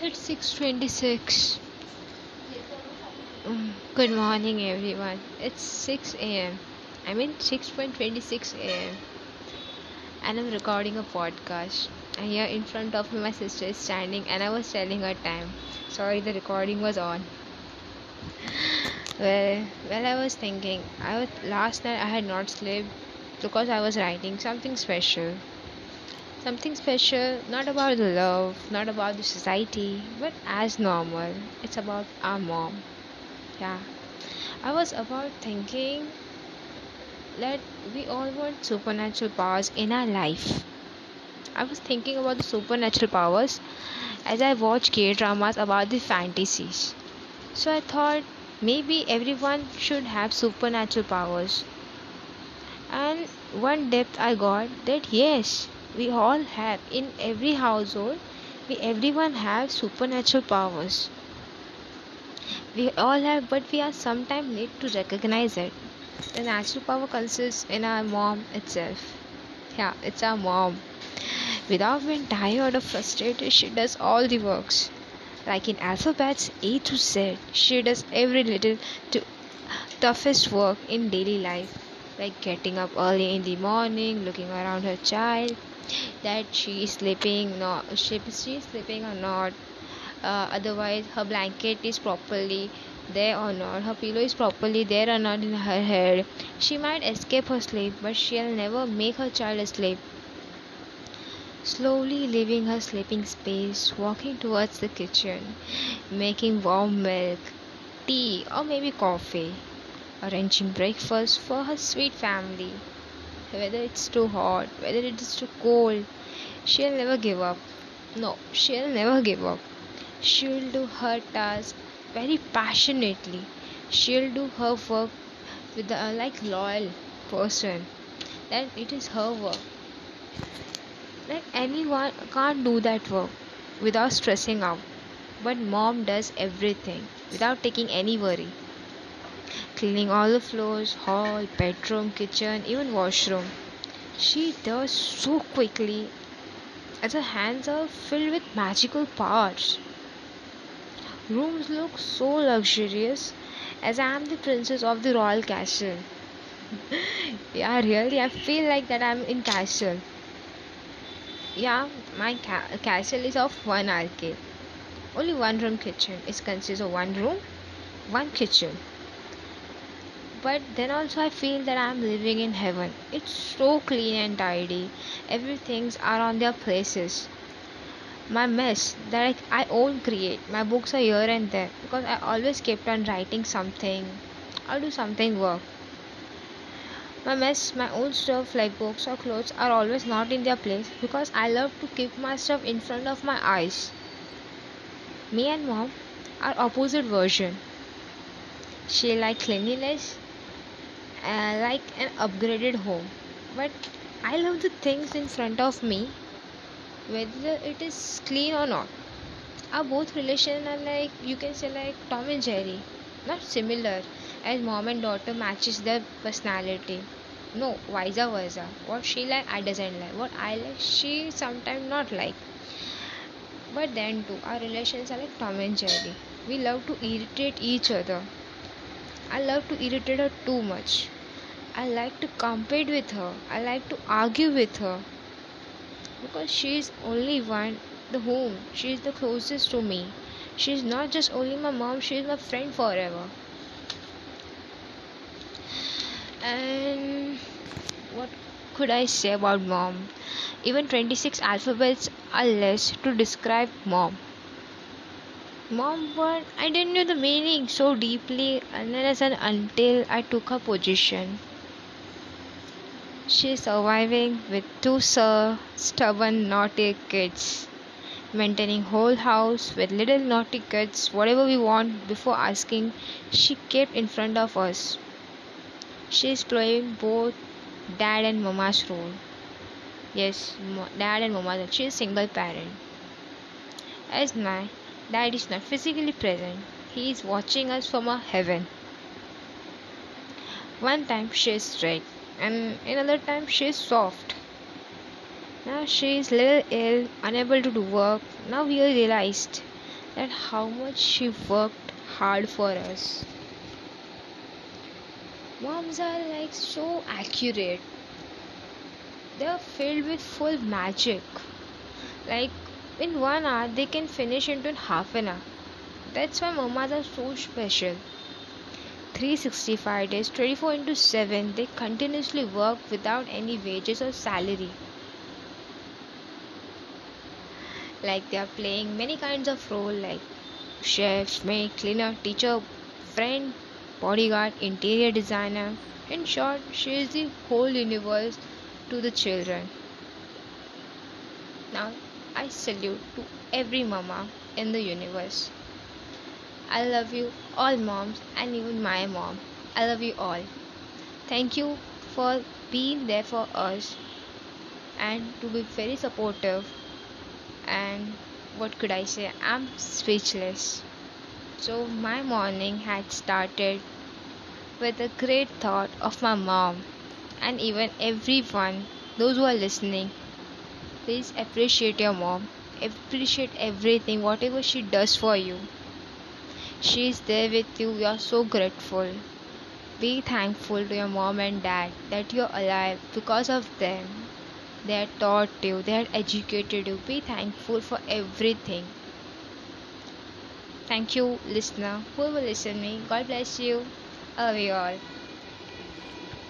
It's 6:26. Mm, Good morning everyone. It's 6 a.m. I mean 6.26 a.m. and I'm recording a podcast. And here in front of me my sister is standing and I was telling her time. Sorry the recording was on. Well, well I was thinking I was last night I had not slept because I was writing something special. Something special, not about the love, not about the society, but as normal. It's about our mom. Yeah. I was about thinking that we all want supernatural powers in our life. I was thinking about the supernatural powers as I watch K dramas about the fantasies. So I thought maybe everyone should have supernatural powers. And one depth I got that yes, we all have in every household, we everyone have supernatural powers. We all have, but we are sometimes late to recognize it. The natural power consists in our mom itself. Yeah, it's our mom. Without being tired or frustrated, she does all the works. Like in alphabets A to Z, she does every little to toughest work in daily life, like getting up early in the morning, looking around her child, that she is sleeping, not she she is sleeping or not. Uh, otherwise, her blanket is properly there or not, her pillow is properly there or not in her head. She might escape her sleep, but she'll never make her child asleep. Slowly leaving her sleeping space, walking towards the kitchen, making warm milk, tea, or maybe coffee, arranging breakfast for her sweet family. Whether it's too hot, whether it is too cold, she'll never give up. No, she'll never give up. She'll do her task very passionately. She'll do her work with a like loyal person. That it is her work. Like anyone can't do that work without stressing out. But mom does everything without taking any worry. Cleaning all the floors, hall, bedroom, kitchen, even washroom. She does so quickly as her hands are filled with magical powers. Rooms look so luxurious as I am the princess of the royal castle. yeah, really, I feel like that I'm in castle. Yeah, my ca- castle is of one arcade. Only one room kitchen. It consists of one room, one kitchen. But then also I feel that I'm living in heaven. It's so clean and tidy. Everything's are on their places. My mess that I, I own create. My books are here and there because I always kept on writing something or do something work. My mess, my old stuff like books or clothes are always not in their place because I love to keep my stuff in front of my eyes. Me and mom are opposite version. She like cleanliness, uh, like an upgraded home. But I love the things in front of me, whether it is clean or not. Our both relation are like you can say like Tom and Jerry, not similar as mom and daughter matches their personality. No, vice versa. What she like, I doesn't like. What I like, she sometimes not like. But then too, our relations are like Tom and Jerry. We love to irritate each other. I love to irritate her too much. I like to compete with her. I like to argue with her because she is only one the whom she is the closest to me. She is not just only my mom, she is my friend forever. And what could I say about mom? Even 26 alphabets are less to describe mom. Mom, but I didn't know the meaning so deeply unless and until I took her position. She's surviving with two stubborn, naughty kids, maintaining whole house with little naughty kids, whatever we want before asking, she kept in front of us. She's playing both dad and mama's role. Yes, dad and mama. She is single parent. As my dad is not physically present, he is watching us from a heaven. One time she is strict, and another time she is soft. Now she is little ill, unable to do work. Now we realized that how much she worked hard for us. Moms are like so accurate. They are filled with full magic. Like in one hour they can finish into half an hour. That's why mamas are so special. 365 days, 24 into 7, they continuously work without any wages or salary. like they are playing many kinds of role like chef, maid, cleaner, teacher, friend, bodyguard, interior designer. In short, she is the whole universe to the children. Now, I salute to every mama in the universe. I love you all moms and even my mom. I love you all. Thank you for being there for us and to be very supportive and what could I say? I'm speechless. So, my morning had started with a great thought of my mom and even everyone, those who are listening. Please appreciate your mom, appreciate everything, whatever she does for you. She is there with you, you are so grateful. Be thankful to your mom and dad that you're alive because of them they had taught you, they had educated you. Be thankful for everything. Thank you, listener. Whoever listened me, God bless you. I love you all.